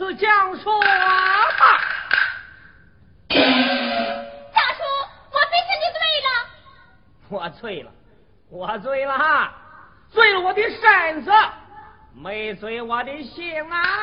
此讲说吧。大叔，我非是你醉了。我醉了，我醉了哈，醉了我的身子，没醉我的心啊。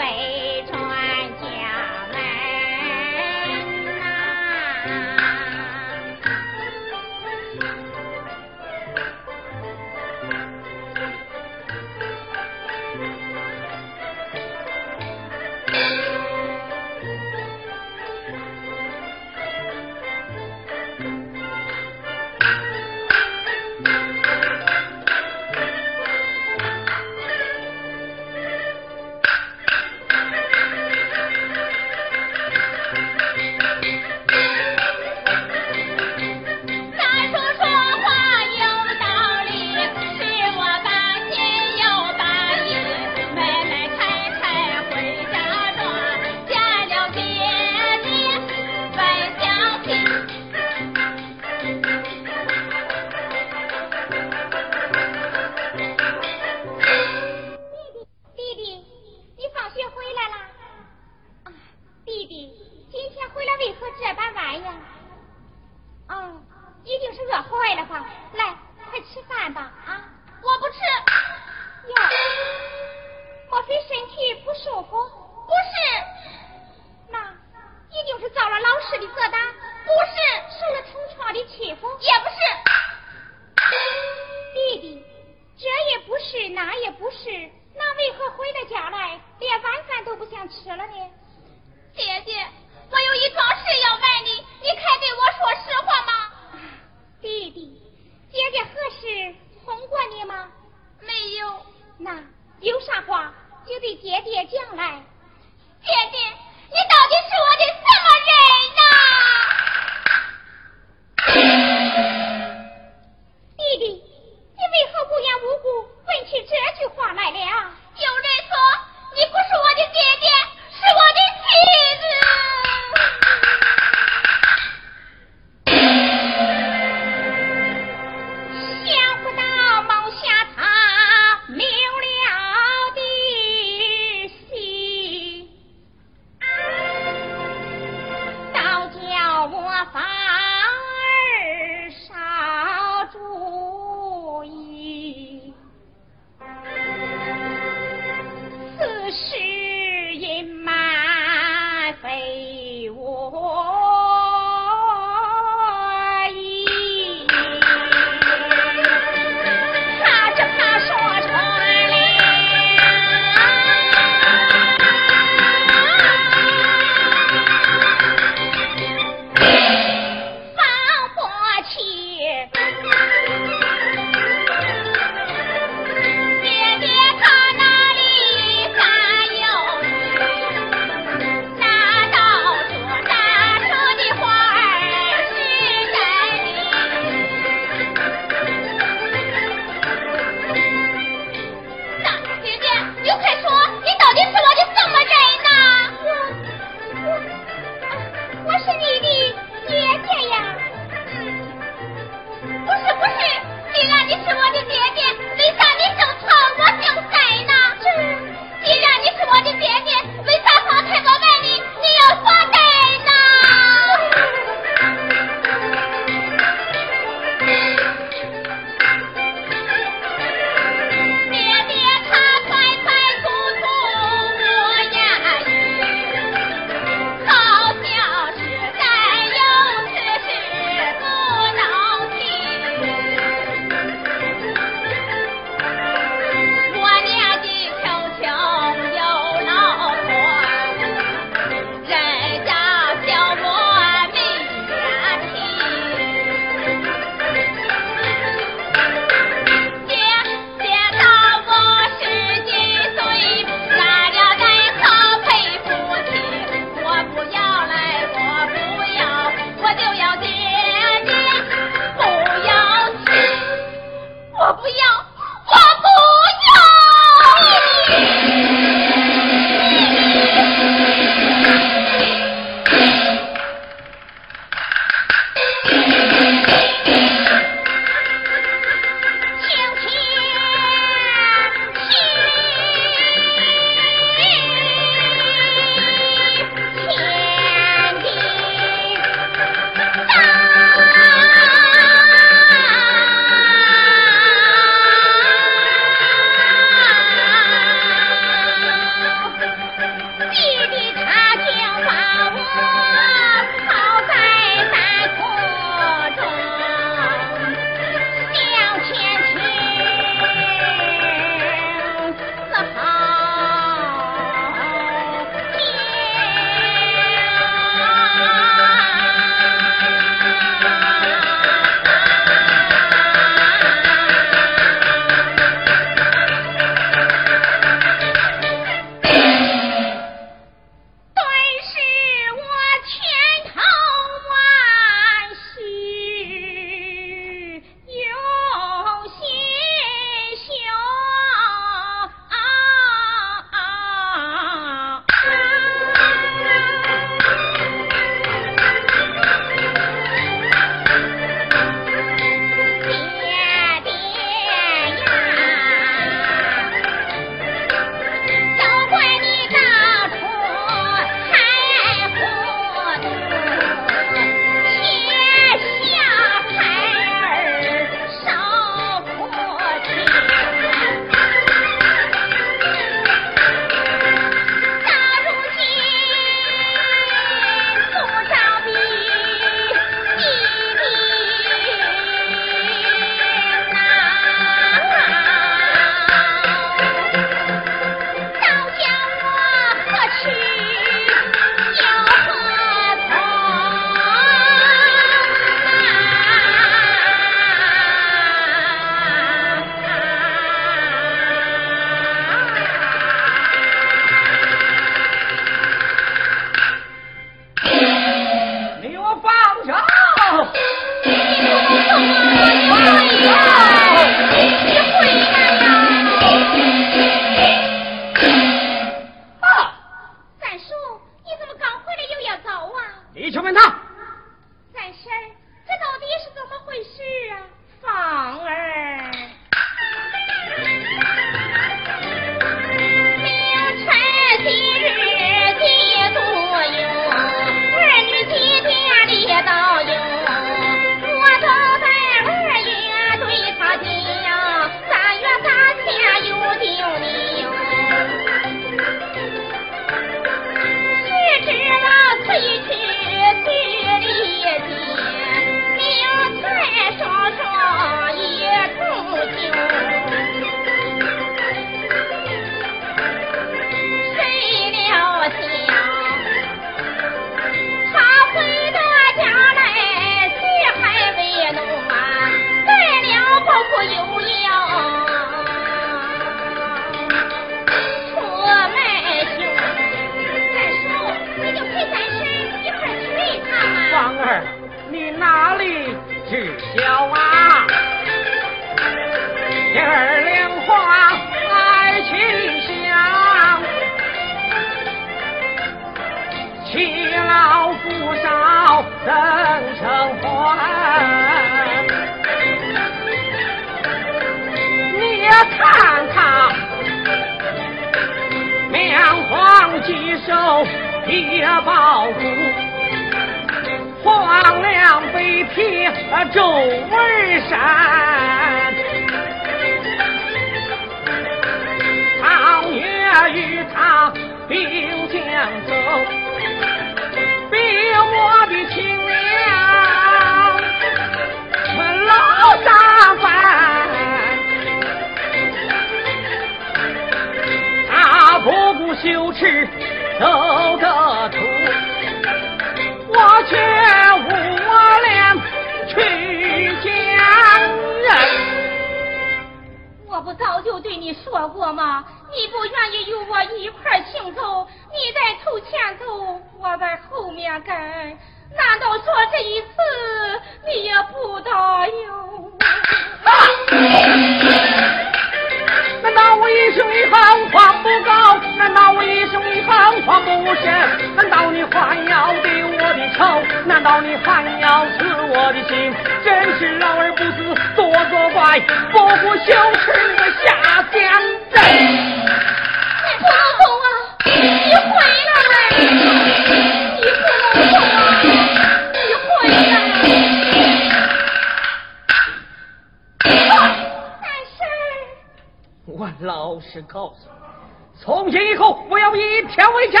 我老实告诉你，从今以后我要以天为家，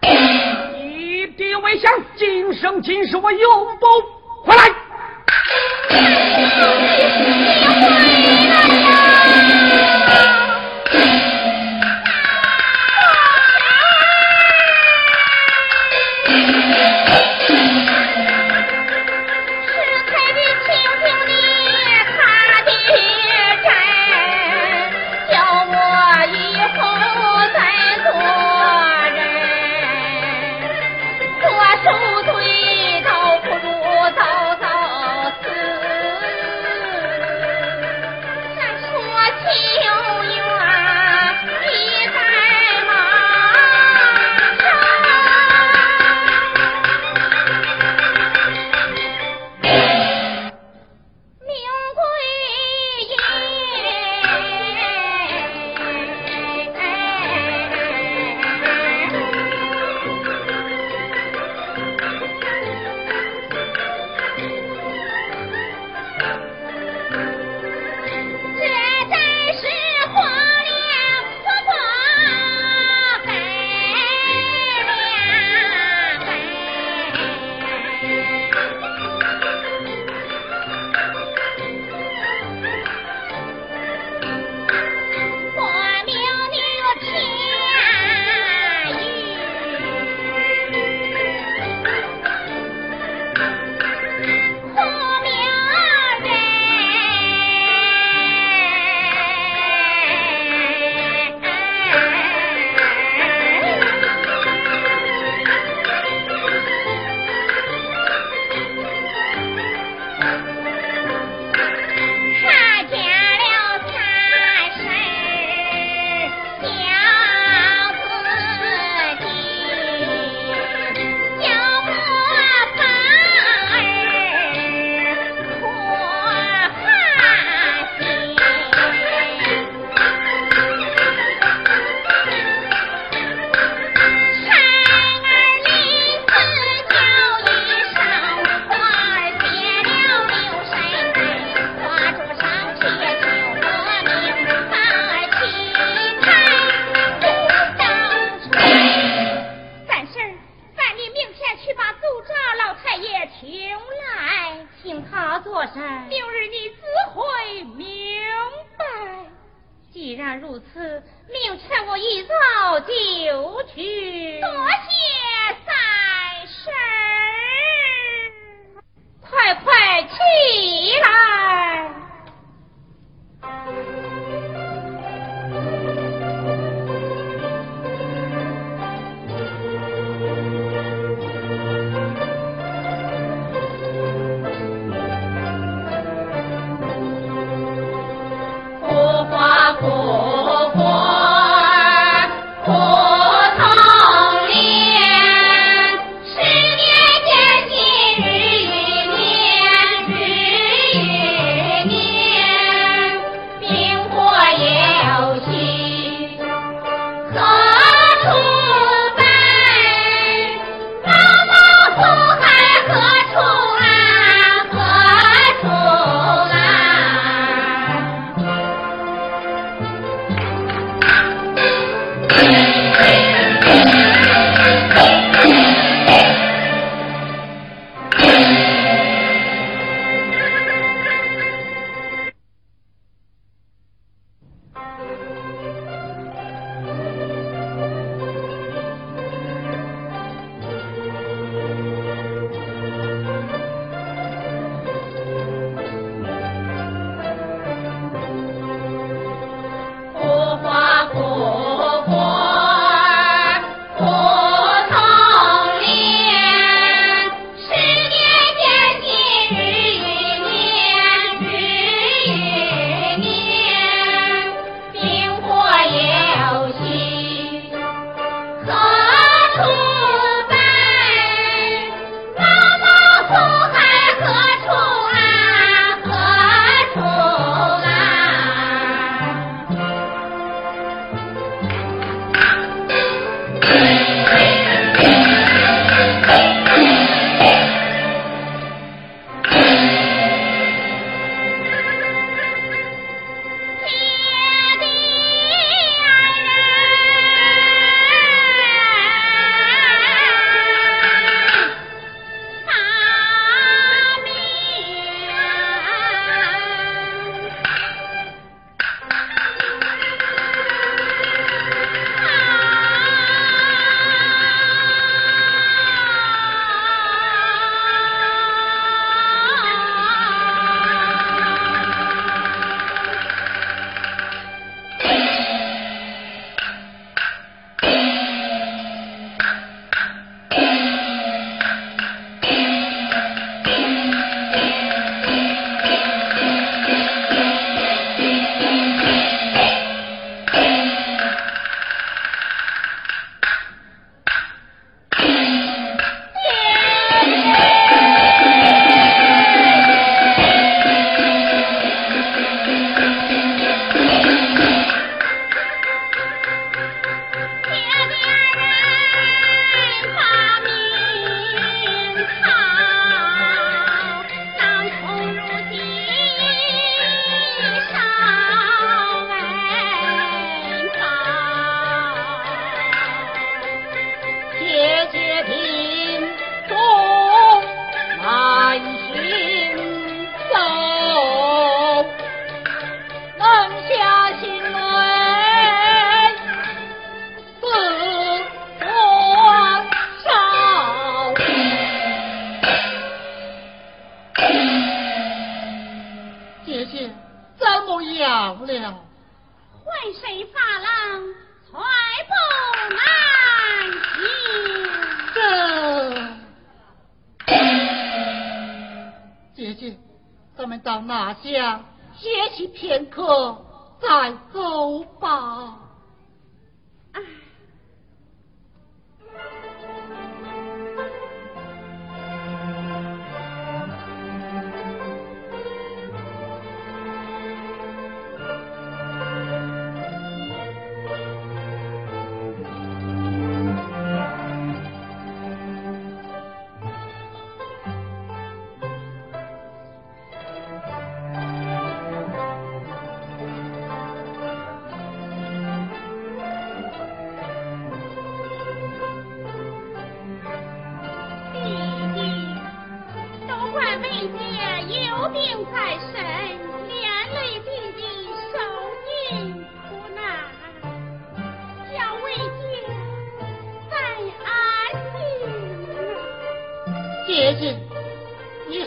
以地为乡，今生今世我永不。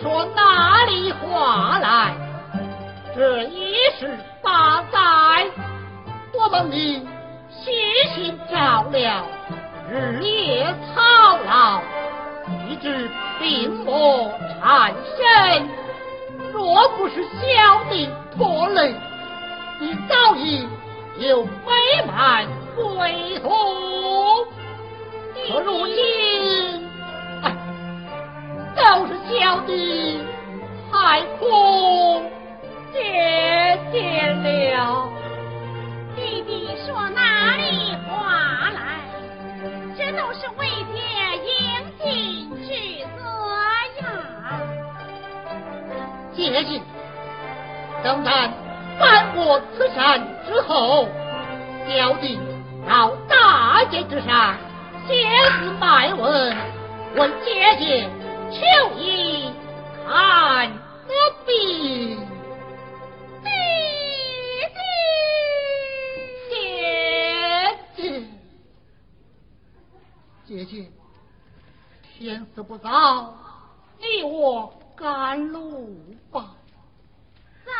说哪里话来？这一世八载，我们你悉心照料，日夜操劳，以致病魔缠身。若不是小弟拖累，你早已有美满归途。可如今，哎，都小弟太苦姐姐了。弟弟说哪里话来？这都是为爹应尽之责呀。姐姐，等咱翻过此山之后，小弟到大街之上写字卖文，问姐姐求医看个病。弟弟，姐姐，姐姐，天色不早，你我赶路吧。走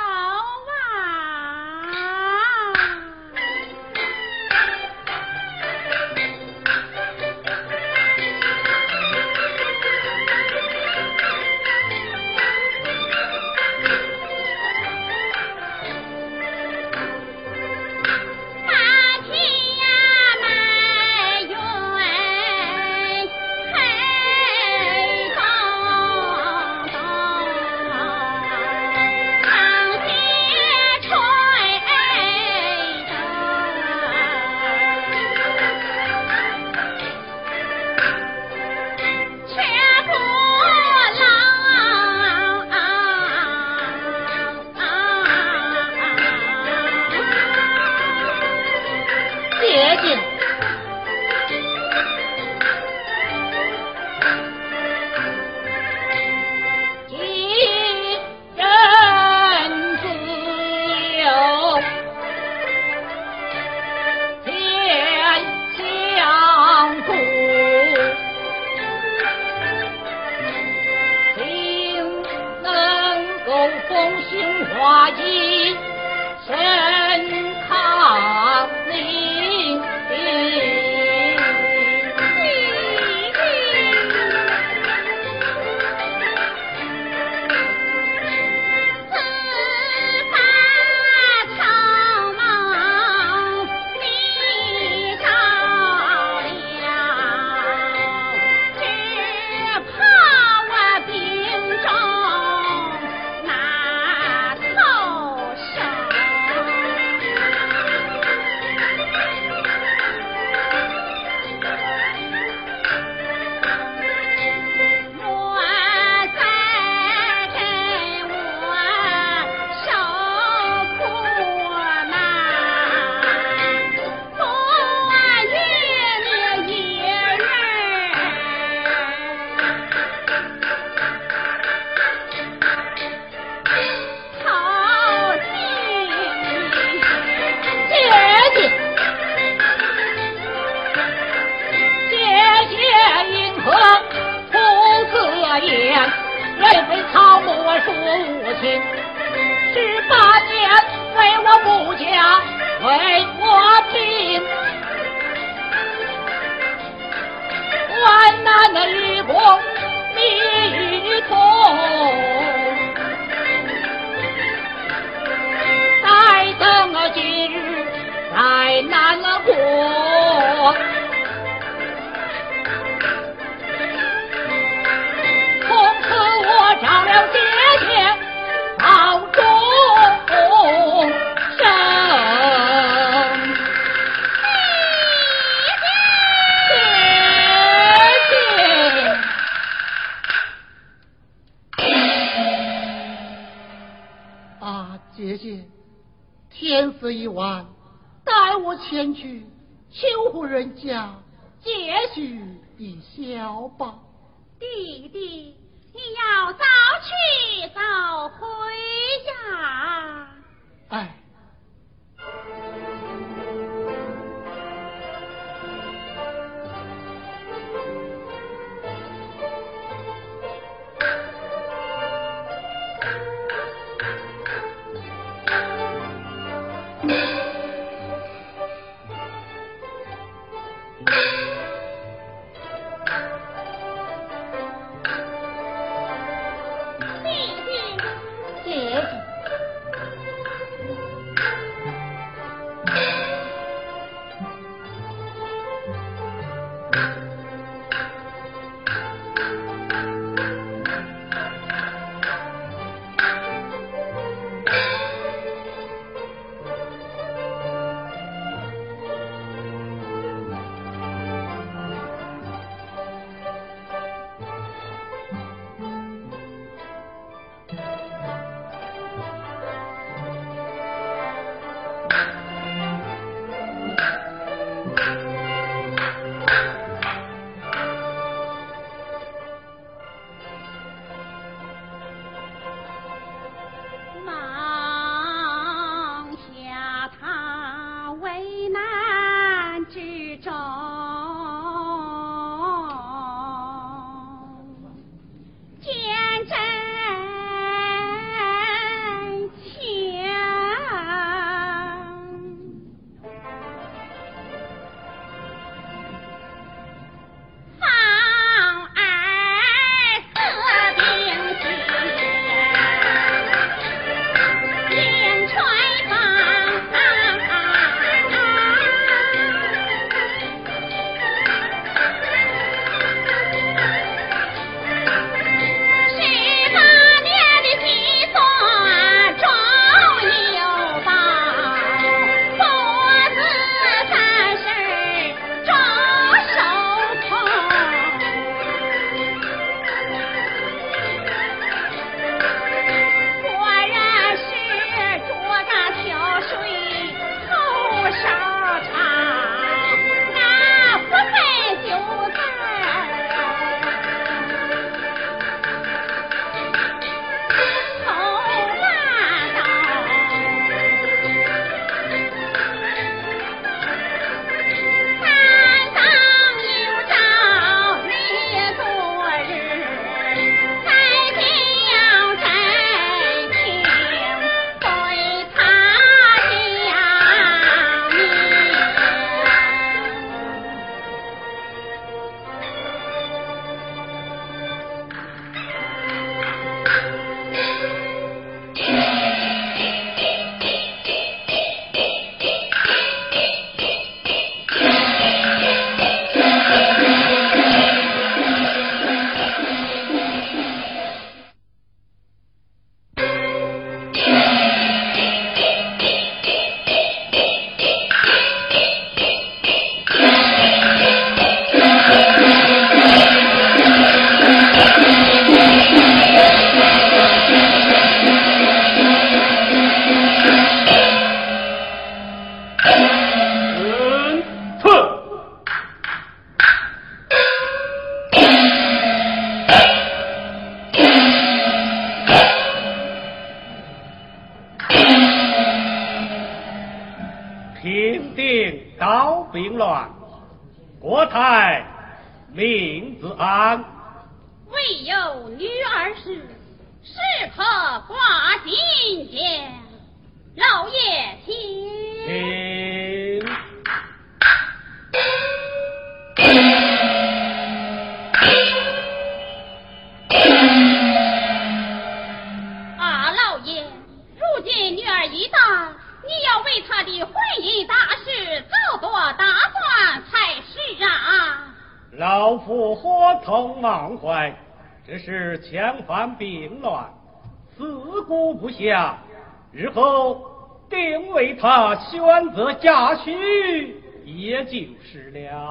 他选择嫁婿，也就是了。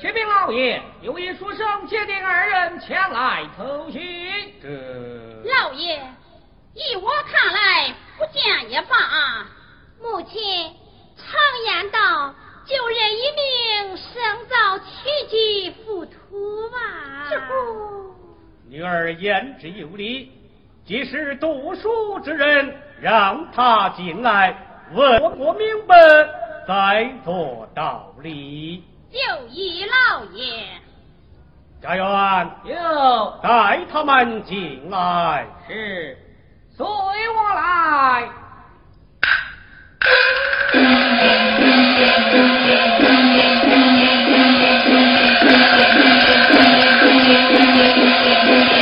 启禀老爷，有一书生接定二人前来投亲。这老爷，依我看来，不见也罢。母亲常言道：“救人一命，胜造七级浮屠啊。”这不，女儿言之有理，既是读书之人，让他进来问我明白，再做道理。就依老爷。家园，有带他们进来。是，随我来。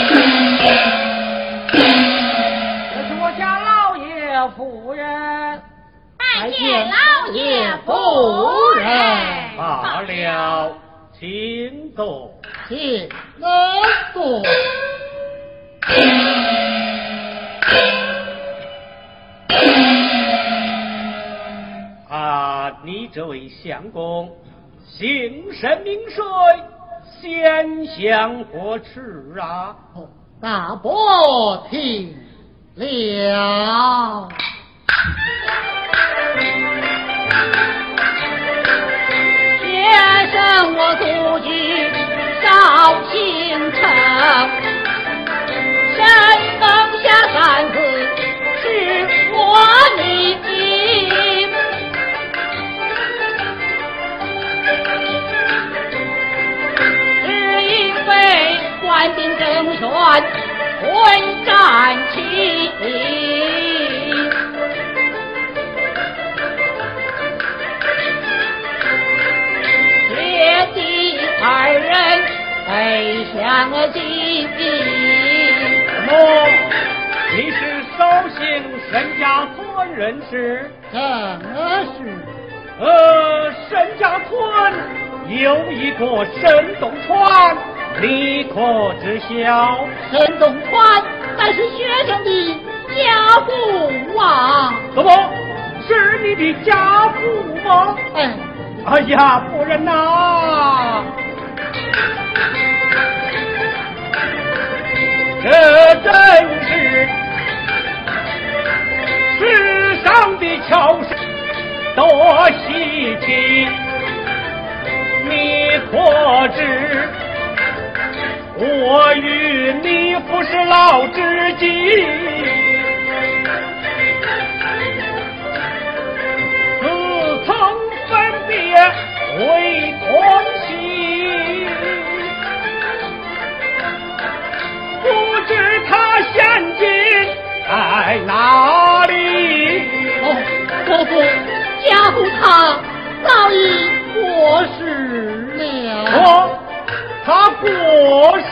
这是我家老爷夫人。拜见老爷夫人。罢了，请坐。请能坐。啊，你这位相公，姓甚名谁？先相国耻啊！大伯听了。先生我祖居绍兴城，山峰下三字是我名。背相近。么？你是绍兴沈家村人士？正是呃，沈家村有一个沈东川，你可知晓？沈东川乃是学生的家父啊！怎么是你的家父吗？哎，哎呀，夫人呐、这真是世上的巧事多稀奇，你可知我与你不是老知己？自曾分别为同他现今在哪里？哦，伯父，家父他早已过世了。我他过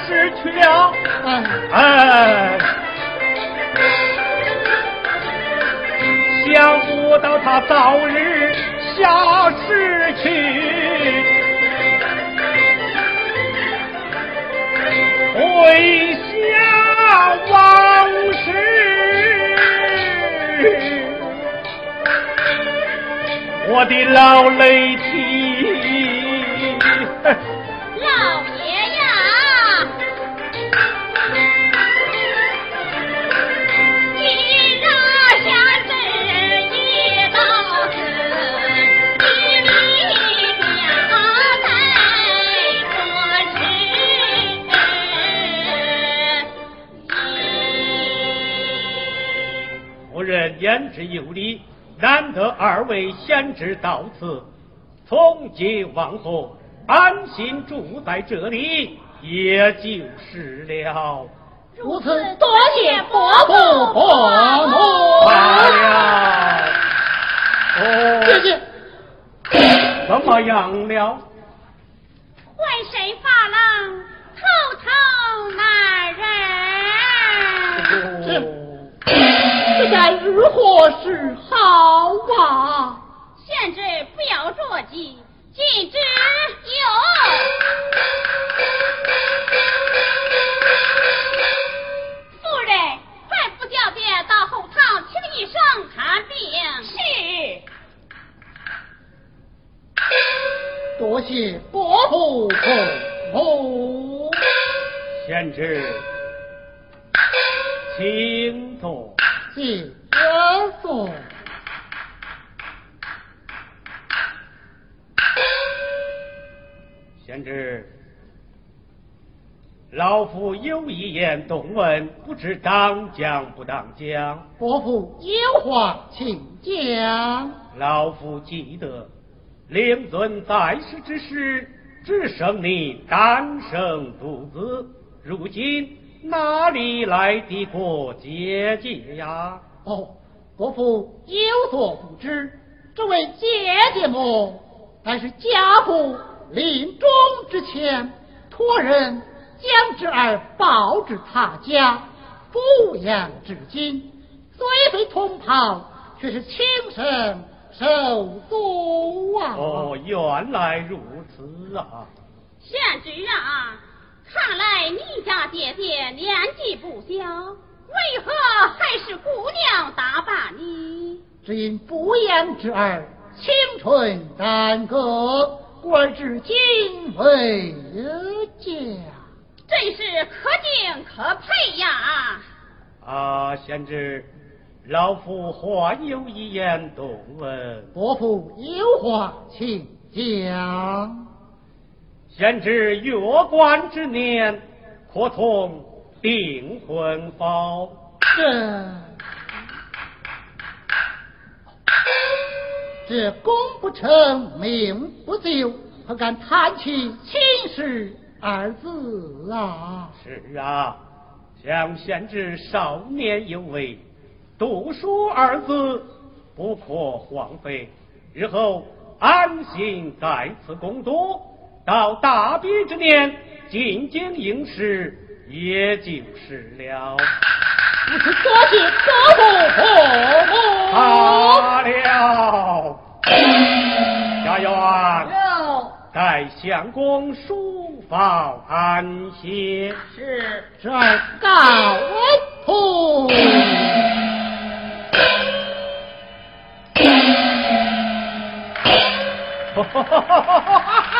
世去了，哎，哎，想不到他早日下世去。回乡往事，我的老泪啼。言之有理，难得二位贤侄到此，从今往后安心住在这里，也就是了。如此多谢伯父伯母。罢了。哦，谢谢，怎么样了？浑身发冷，头疼难忍。哦，这该如何是好啊？贤侄不要着急，禁止有。夫人，快扶小姐到后堂请医生看病。是。多谢伯父吩咐。贤侄，请坐。谢坐。贤侄，老夫有一言动问，不知当讲不当讲？伯父有话请讲。老夫记得，令尊在世之时，只剩你单生独子，如今哪里来的过姐姐呀？哦，伯父有所不知，这位姐姐么，乃是家父。临终之前，托人将侄儿抱至他家抚养至今，虽非同袍，却是亲生手足啊！哦，原来如此啊！贤侄啊，看来你家姐姐年纪不小，为何还是姑娘打扮呢？只因不言之儿青春耽搁。官至今为家，真是可敬可佩呀！啊，贤侄，老夫话有一言动问。伯父有话请讲。贤侄月官之年，可从订婚否？这。这功不成名不就，何敢谈起亲事二字啊？是啊，想贤侄少年有为，读书二字不可荒废，日后安心在此工作，到大比之年，进京应试也就是了。不知多谢何故，罢了。家员。了。代相公书房安歇。是。转告文仆。哈哈哈哈哈哈！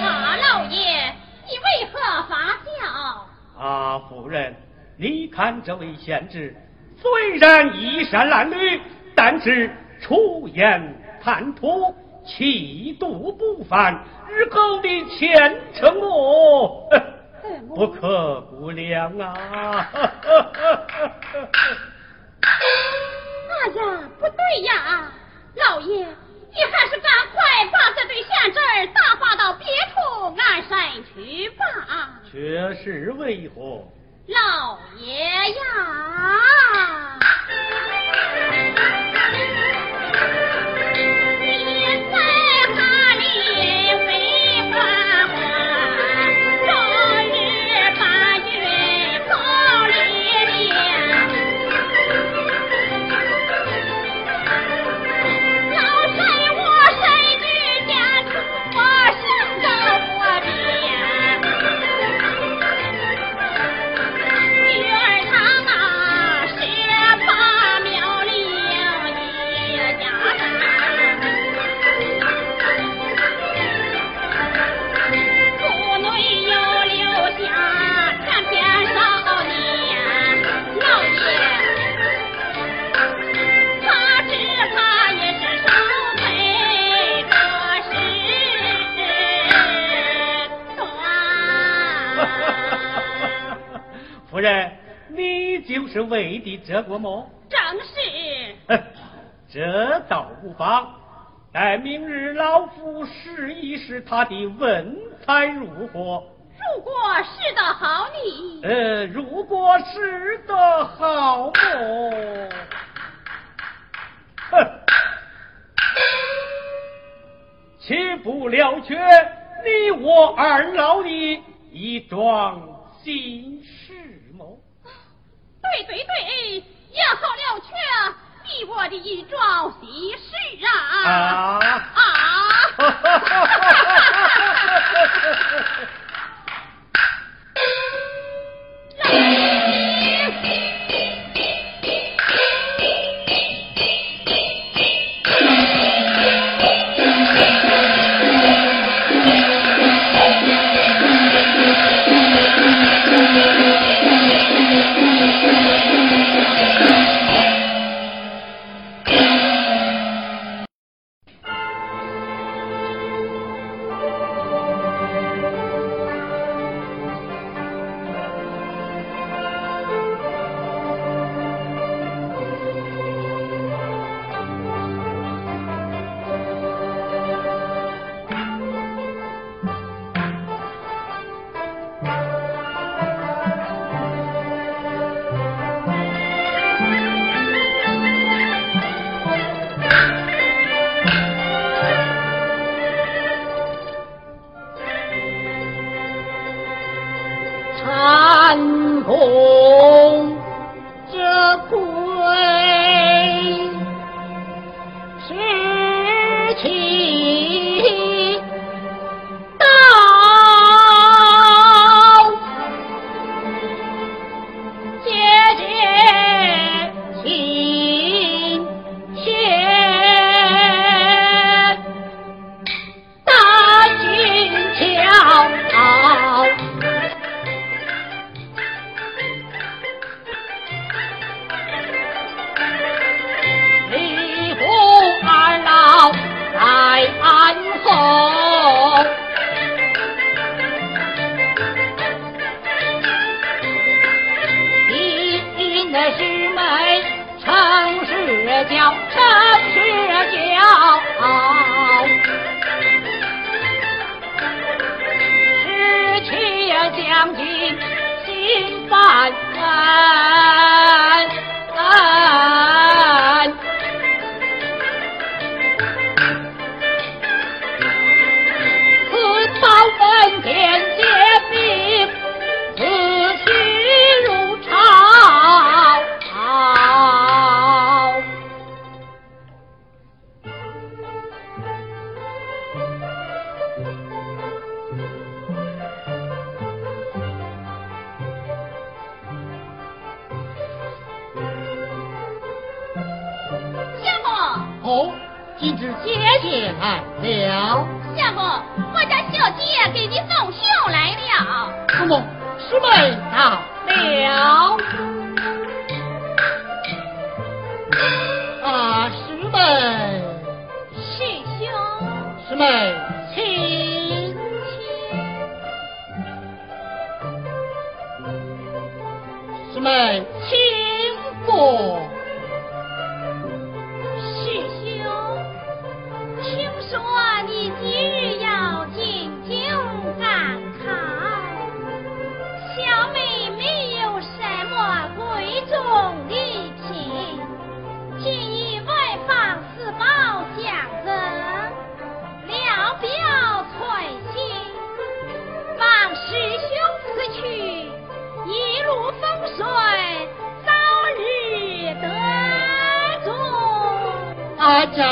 马老爷，你为何发笑？啊，夫人，你看这位贤侄。虽然衣衫褴褛，但是出言谈吐气度不凡，日后的前程哦，不可估量啊！哎呀，不对呀，老爷，你还是赶快把这对闲侄打发到别处安身去吧。却是为何？老爷呀！是为的这个么？正是。这倒无妨。待明日老夫试一试他的文采如何。如果试得好，你呃，如果试得好么？哼，岂不了却你我二老的一桩心事么？对对对也好了却你我的一桩喜事啊。啊。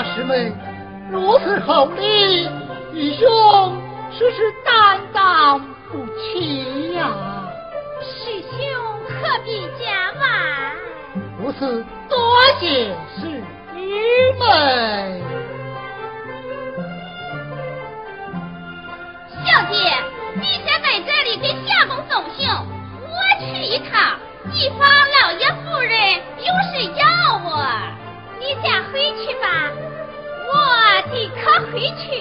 大师妹如此厚礼，义兄实是担当不起呀。师兄何必见外？如此多谢。回去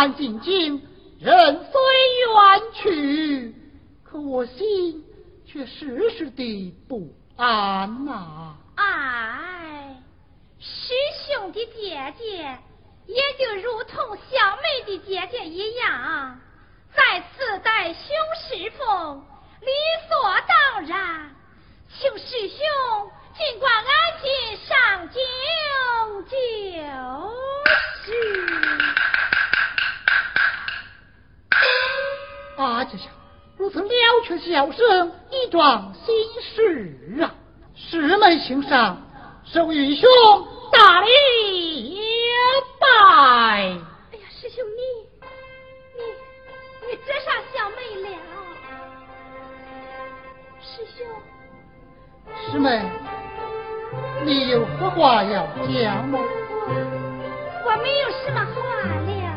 安进京人虽远去可我心却时时的不安呐。哎师兄的姐姐也就如同小妹的姐姐一样在此待兄师傅理所当然请师兄尽管安心上京就是。阿吉祥，如此了却小生一桩心事啊！师妹，请上。受云兄，大礼拜。哎呀，师兄你，你你这啥小妹了？师兄，师妹，你有何话要讲吗？我没有什么话了。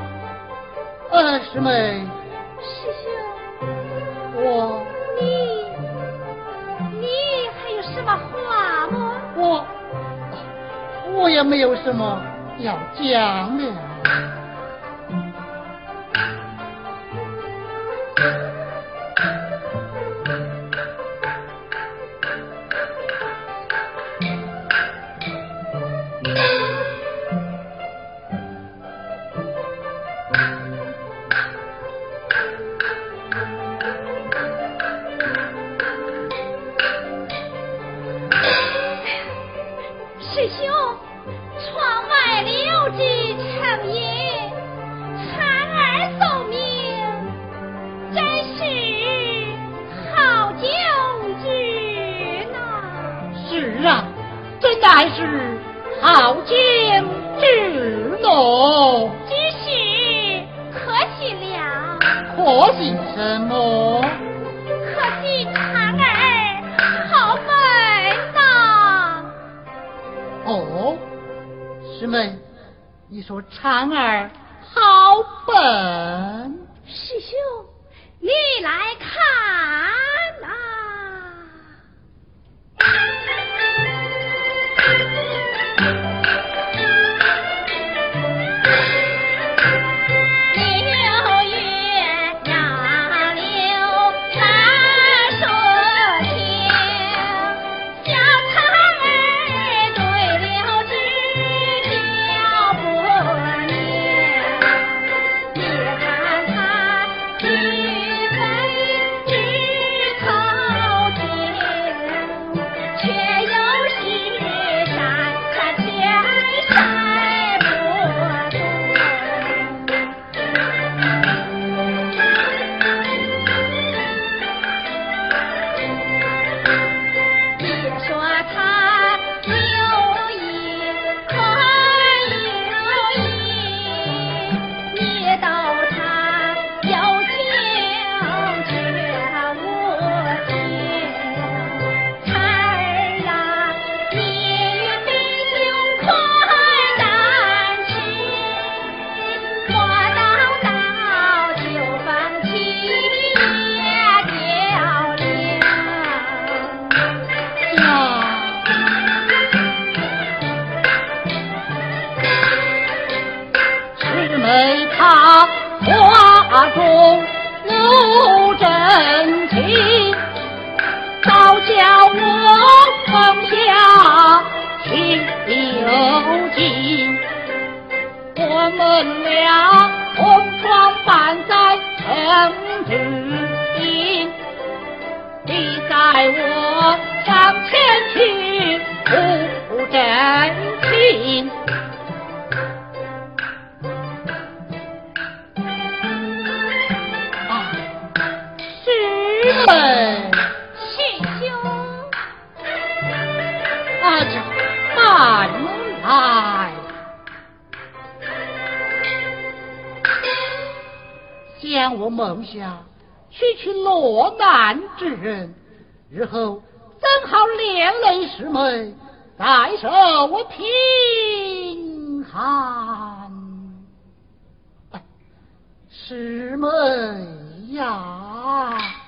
呃师妹师兄我你你还有什么话吗？我我也没有什么要讲的。师妹呀。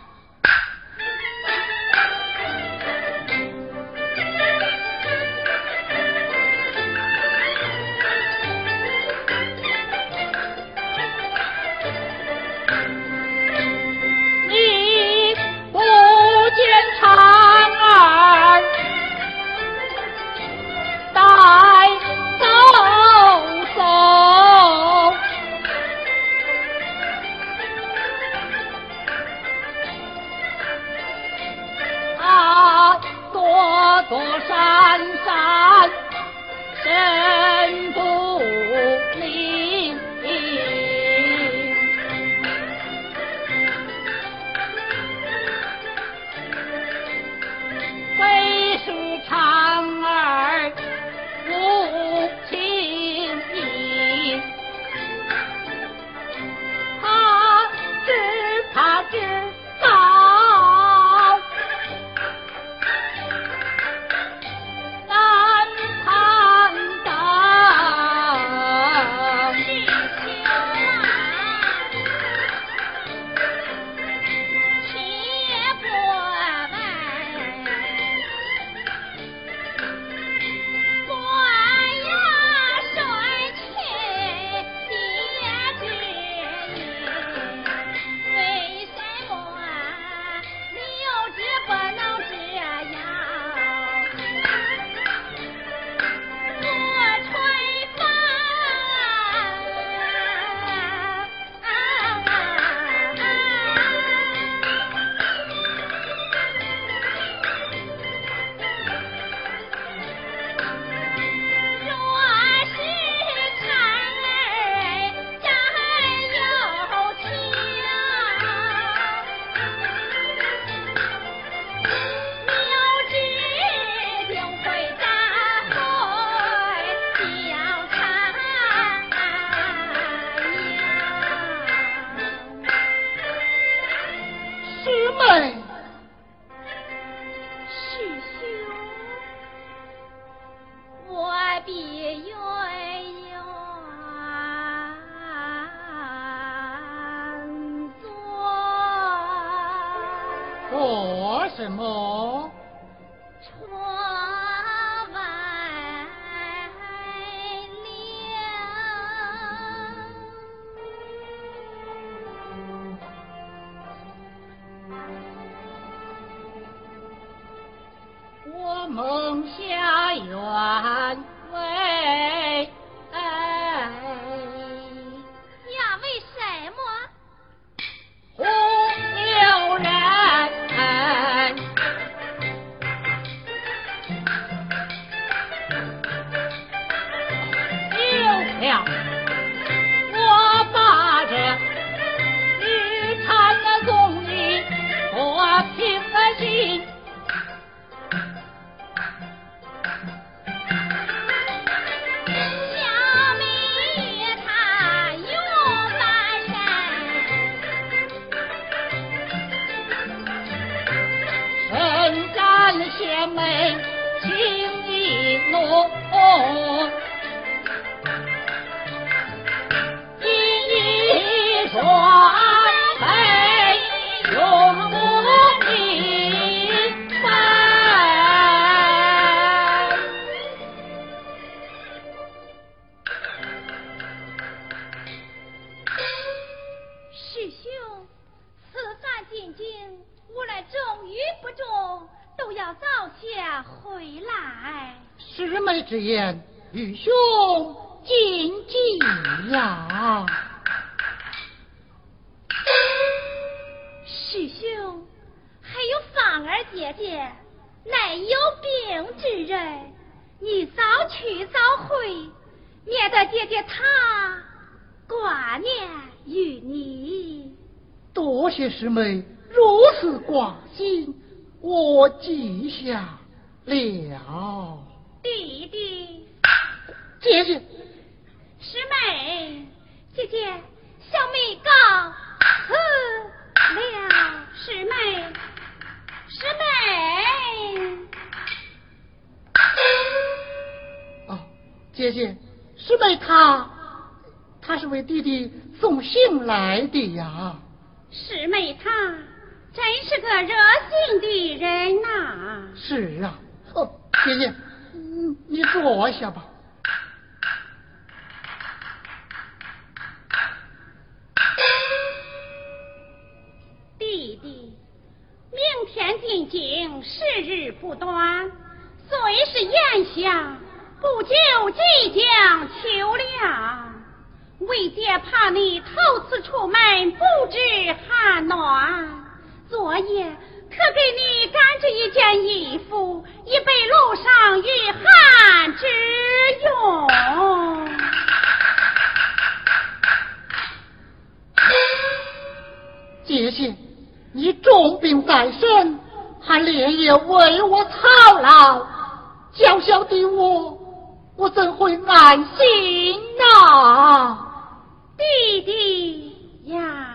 之言，与兄谨记呀。师兄，还有芳儿姐姐，乃有病之人，你早去早回，免得姐姐她挂念于你。多谢师妹如此挂心，我记下了。弟弟，姐姐，师妹，姐姐，小妹告辞了。师妹，师妹。哦，姐姐，师妹她，她是为弟弟送信来的呀。师妹她真是个热心的人呐。是啊，哦，姐姐。你坐下吧，弟弟。明天进京，时日不短，虽是炎夏，不久即将秋凉。为姐怕你头次出门不知寒暖，昨夜。可给你赶制一件衣服，以备路上御寒之用。姐姐，你重病在身，还连夜为我操劳，小小的我，我怎会安心呐？弟弟呀！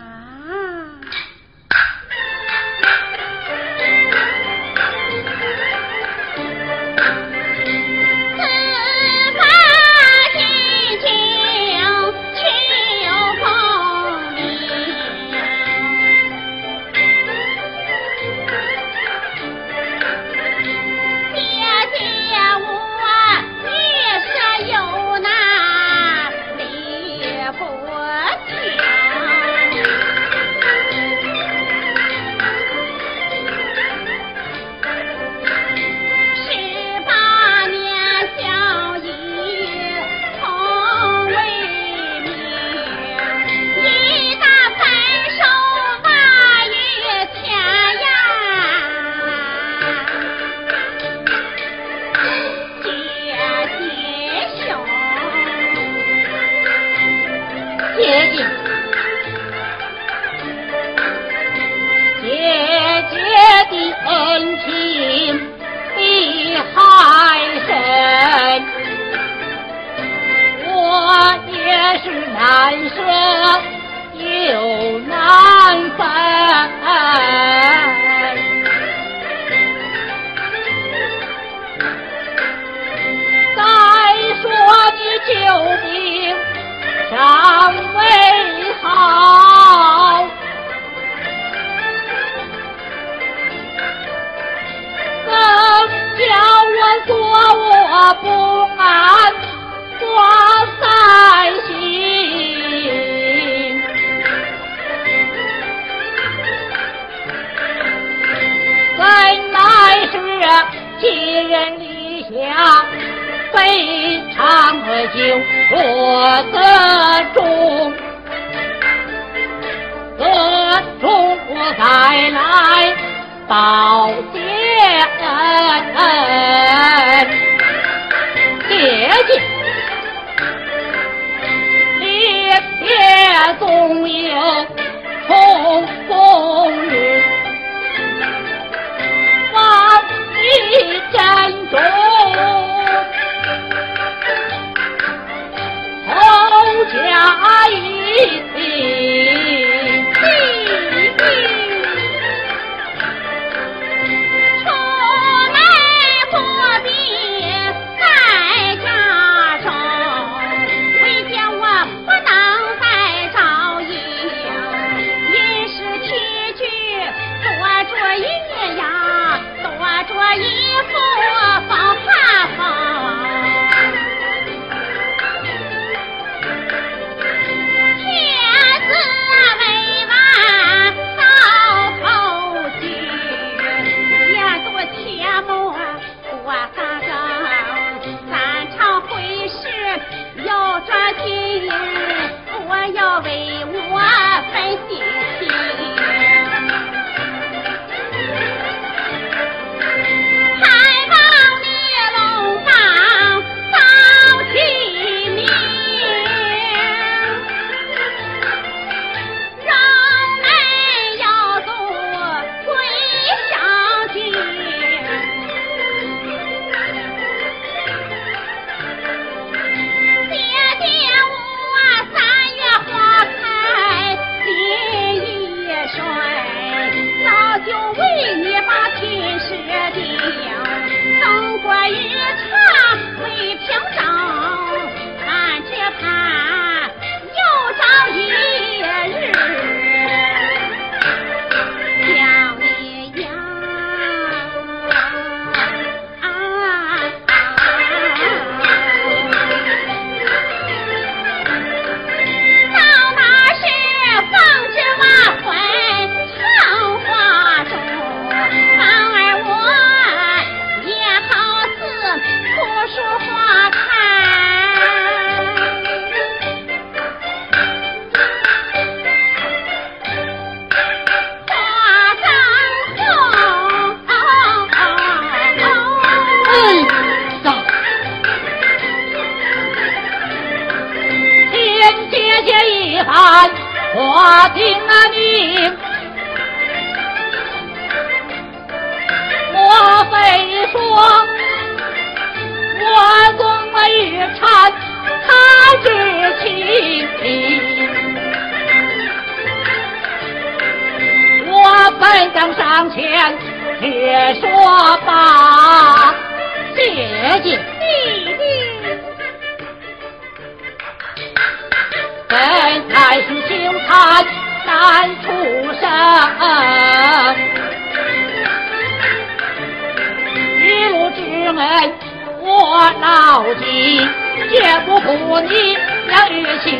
祝你要履行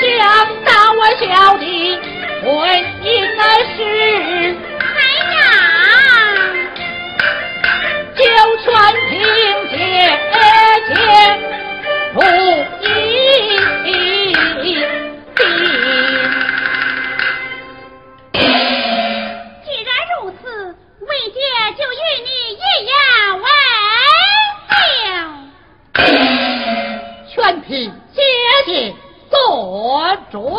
将大我小弟回应的事哎呀就全凭姐姐。不一既然如此未解就与你一样全凭姐姐做主。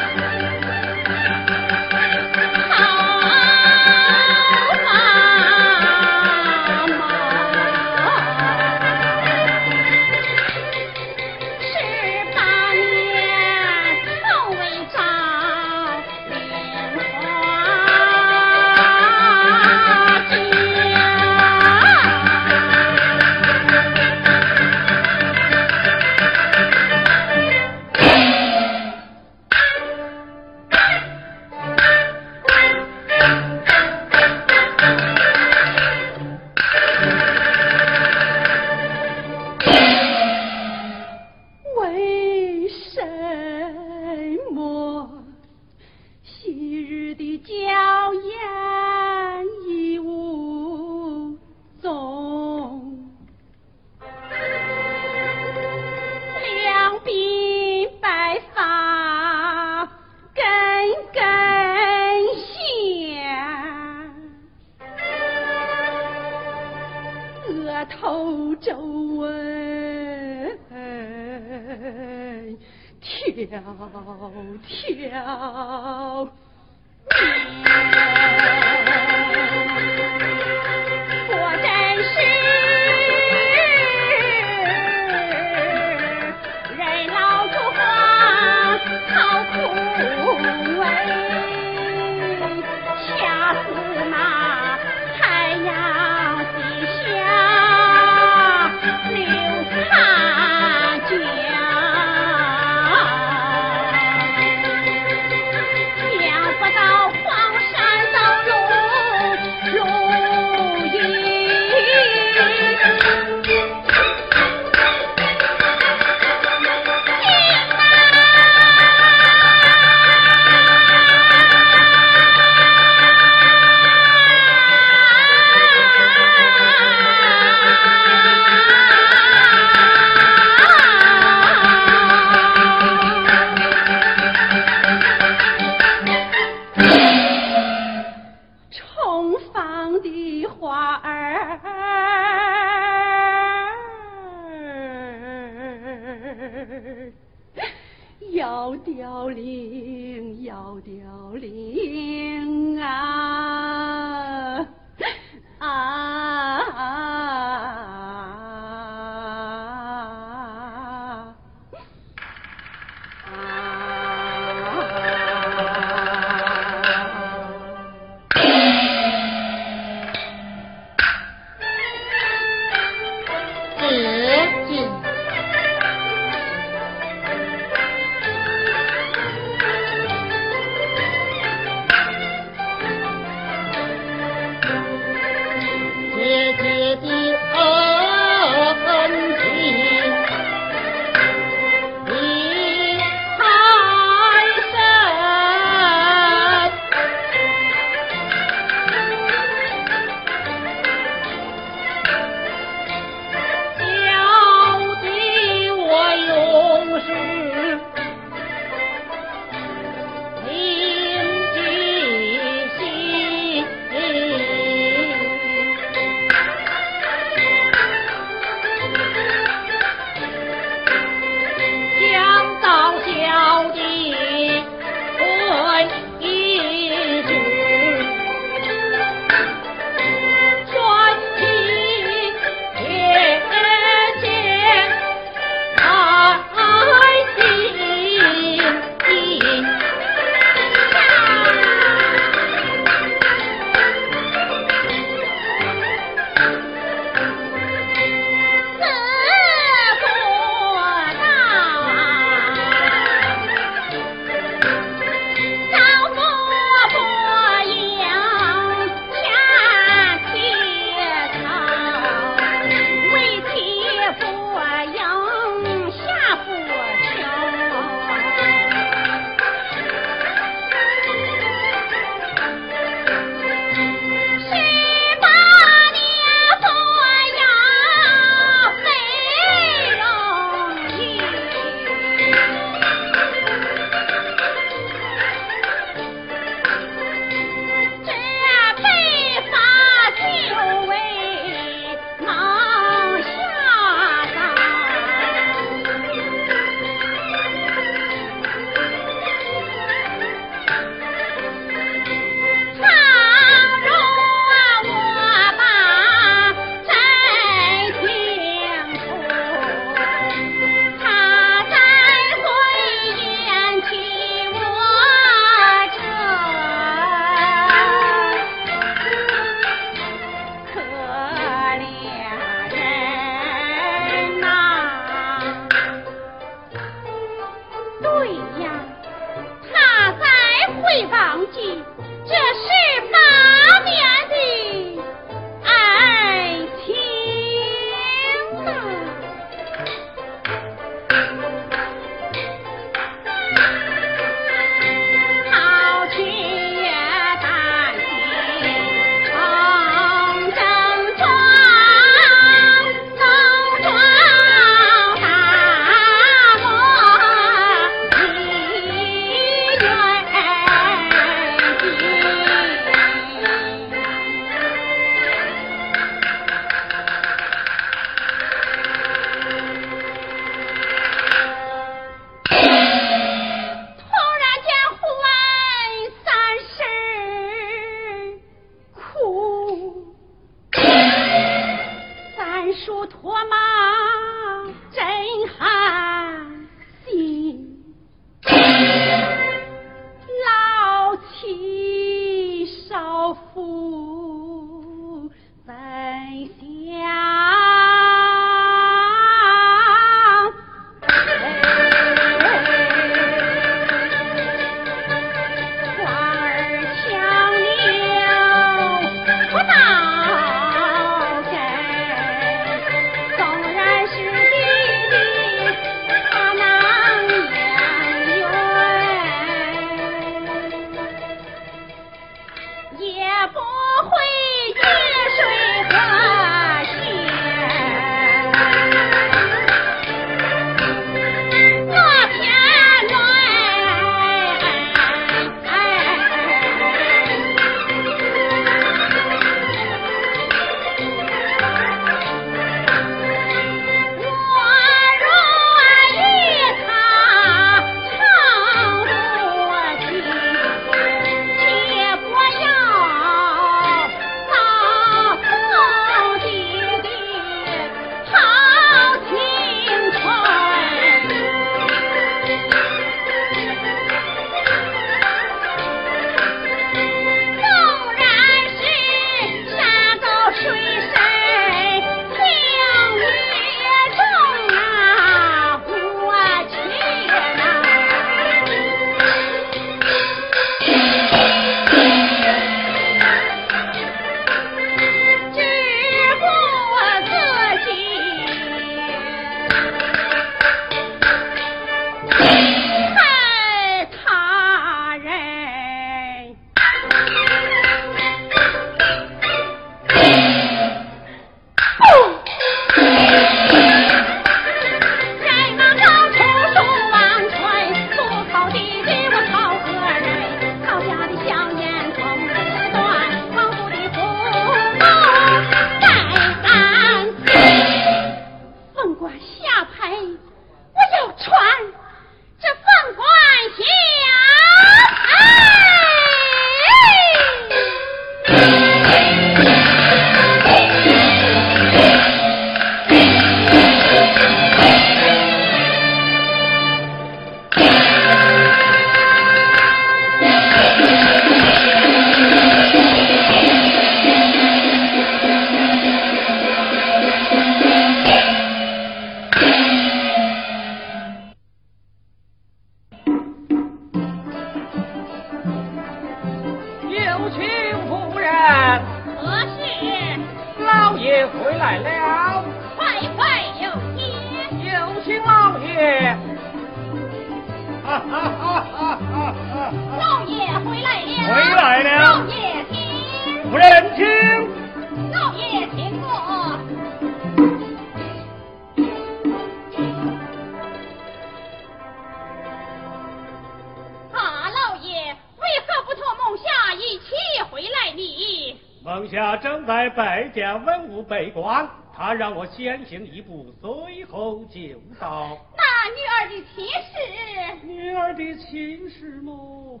让我先行一步，随后就到。那女儿的亲事？女儿的亲事么？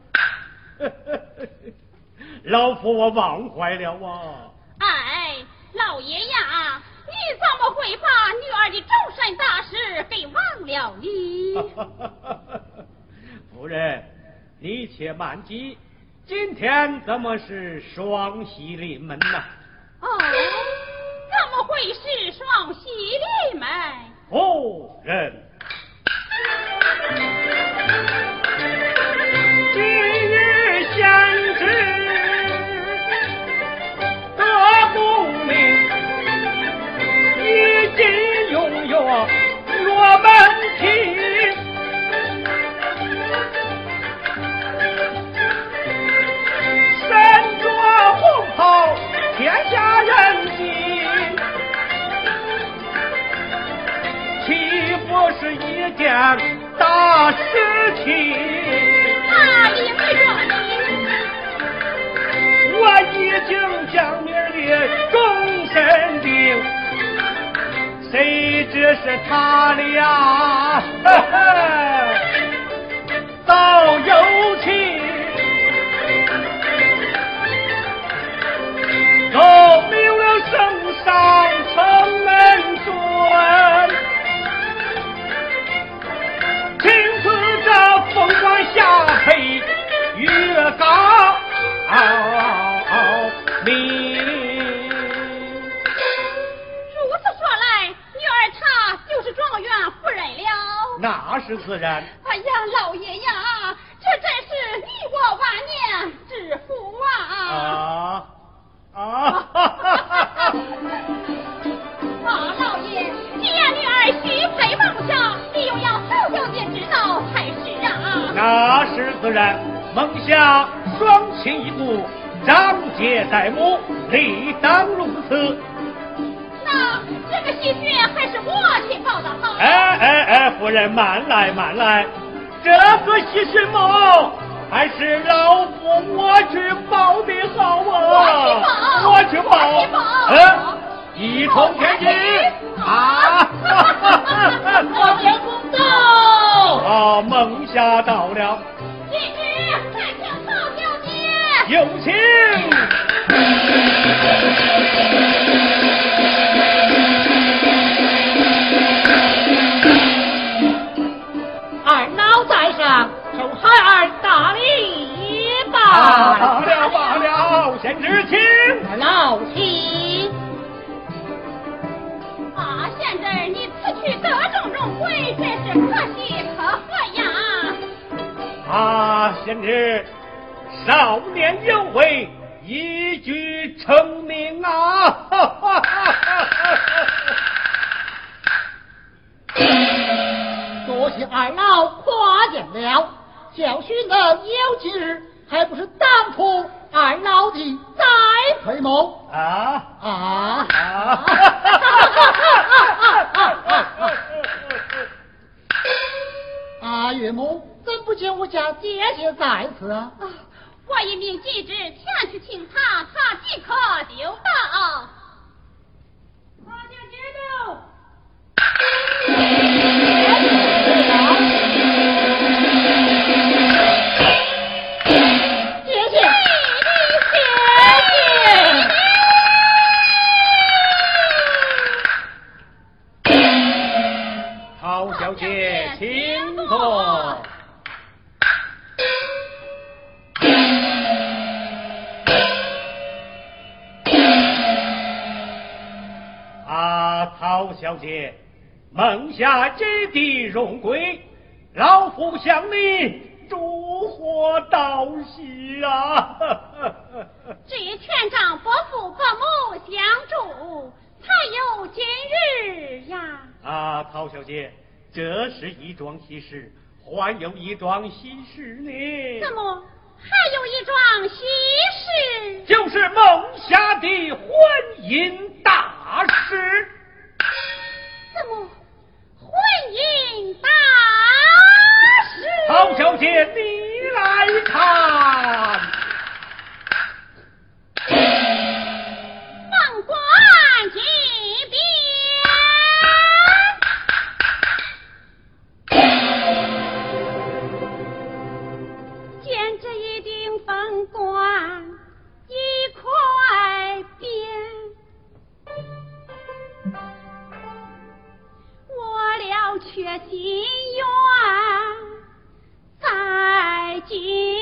老夫我忘怀了啊！哎，老爷呀，你怎么会把女儿的终身大事给忘了呢？夫人，你且慢急，今天怎么是双喜临门呐？哦。夫件大事情。大礼没着我已经将明儿的终身定，谁知是他俩？早有那是自然。哎呀，老爷呀，这真是你我万年之福啊！啊啊！哈老爷，既然女儿许配孟夏，你又要曹小姐知道才是啊！那是自然。孟夏双亲一故，长姐在母，理当如此。那这个喜讯还是我去报的好。哎哎哎，夫人慢来慢来，这个喜讯么？还是老夫我去报的好啊！我去报，我去报，嗯，一通天机啊！老爷公到。啊，孟夏到了。今日再请曹小姐。有请。罢了罢了，先知请。老请。啊，贤侄，你此去得中荣归，真是可喜可贺呀！啊，贤侄，少年有为，一举成名啊！多谢二老夸奖了，教训能有今日，还不是当初二老的栽培谋啊啊！啊！啊，岳母怎不见我家姐姐在此啊？啊，我一命继旨前去请他，他即刻就到。大姐姐到。啊，陶小姐，孟夏姐弟荣归，老夫向你祝贺道喜啊！只全仗伯父伯母相助，才有今日呀！啊，陶小姐，这是一桩喜事，还有一桩喜事呢。怎么还有一桩喜事？就是孟夏的婚姻大事。怎么婚姻大事？陶小姐，你来看。心愿在今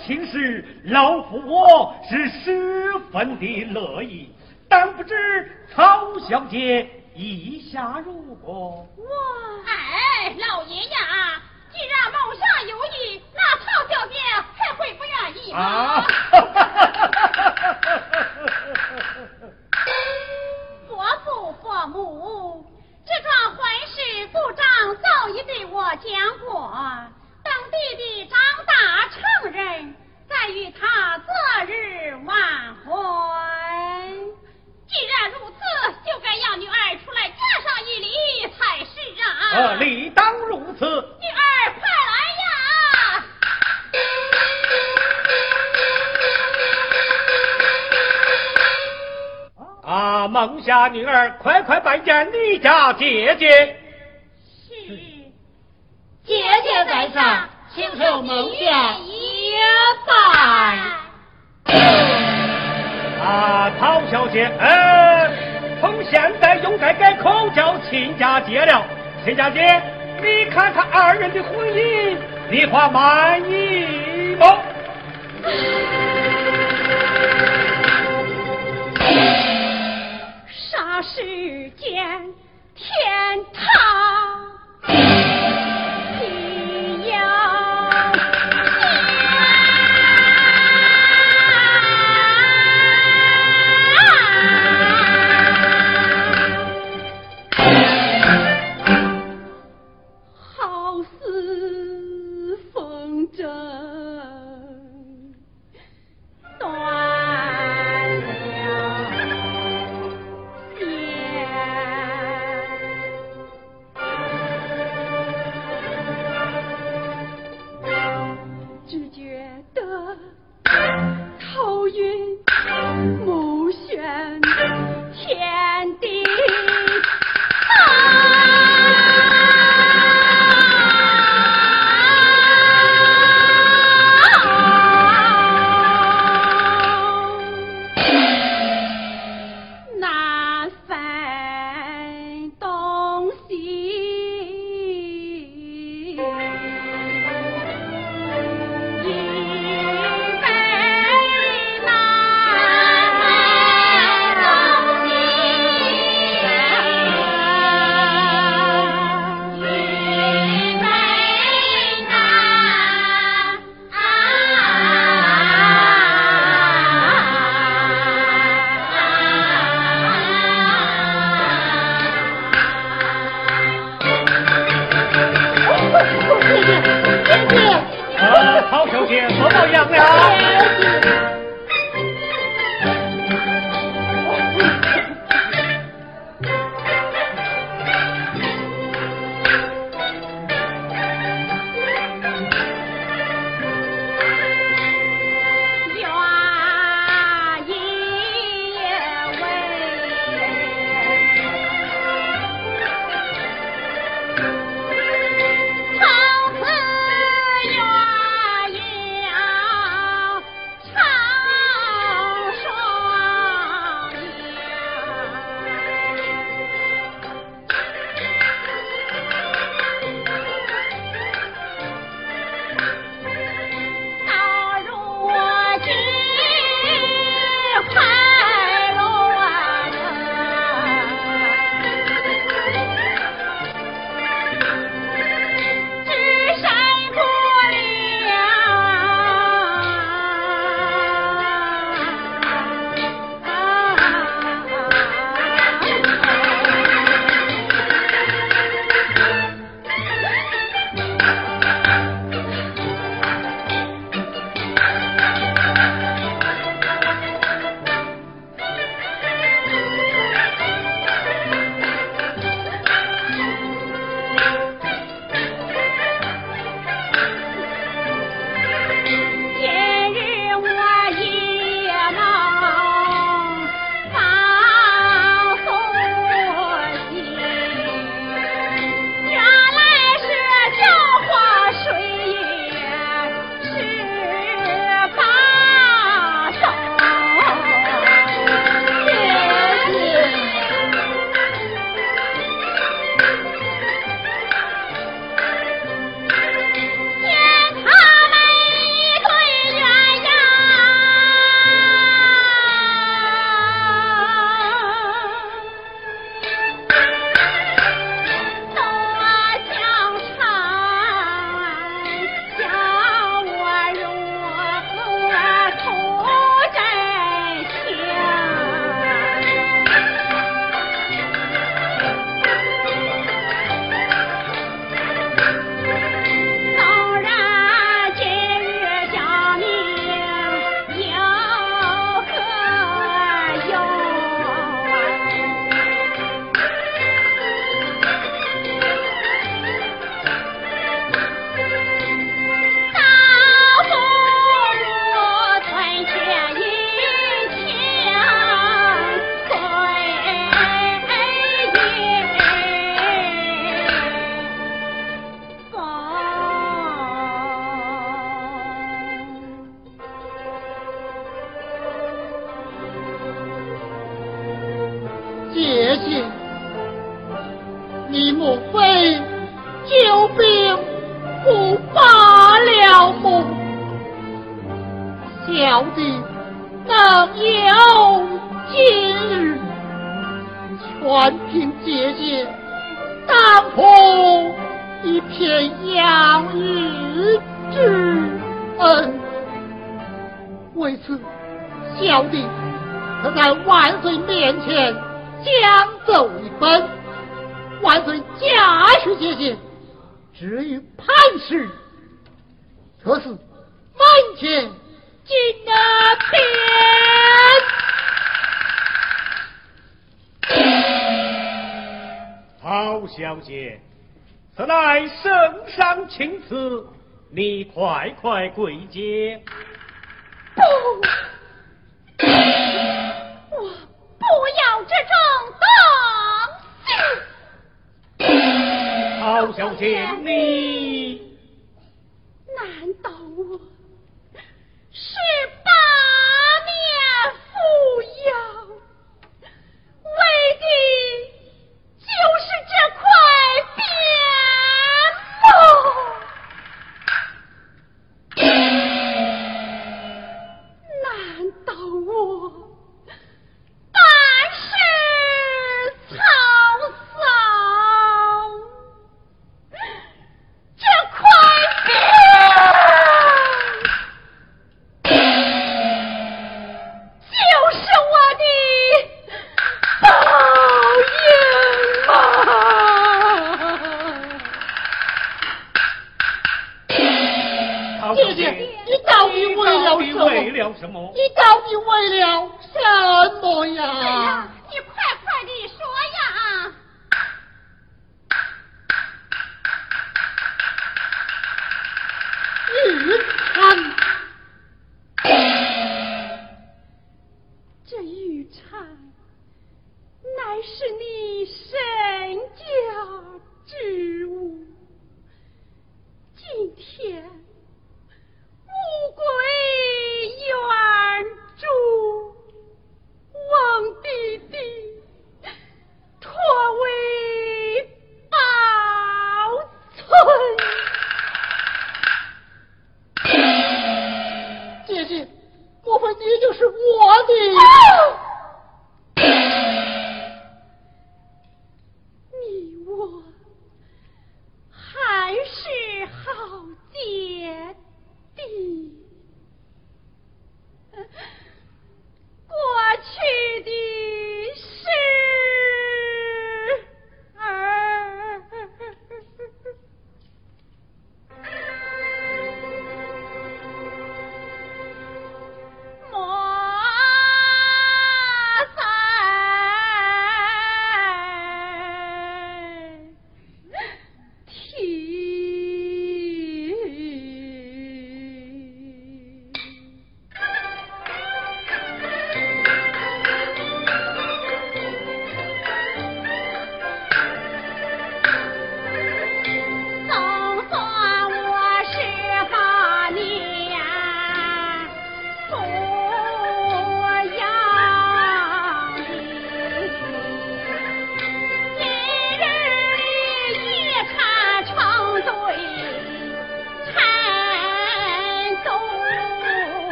夏这门亲事，老夫我是十分的乐意，但不知曹小姐意下如何？哇！哎，老爷呀，既然孟夏有意，那曹小姐还会不愿意吗？啊！伯父伯母，这桩婚事族长早已对我讲过，等弟弟长大成人，再与他择日完婚。既然如此，就该让女儿出来嫁上一礼才是啊呃，理当如此。女儿，快来呀！啊，孟夏女儿，快快拜见你家姐姐。是。姐姐在上，请受孟夏一拜。啊，曹小姐，呃，从现在又该改口叫亲家姐了。亲家姐，你看看二人的婚姻，你话满意不？啥时间，天塌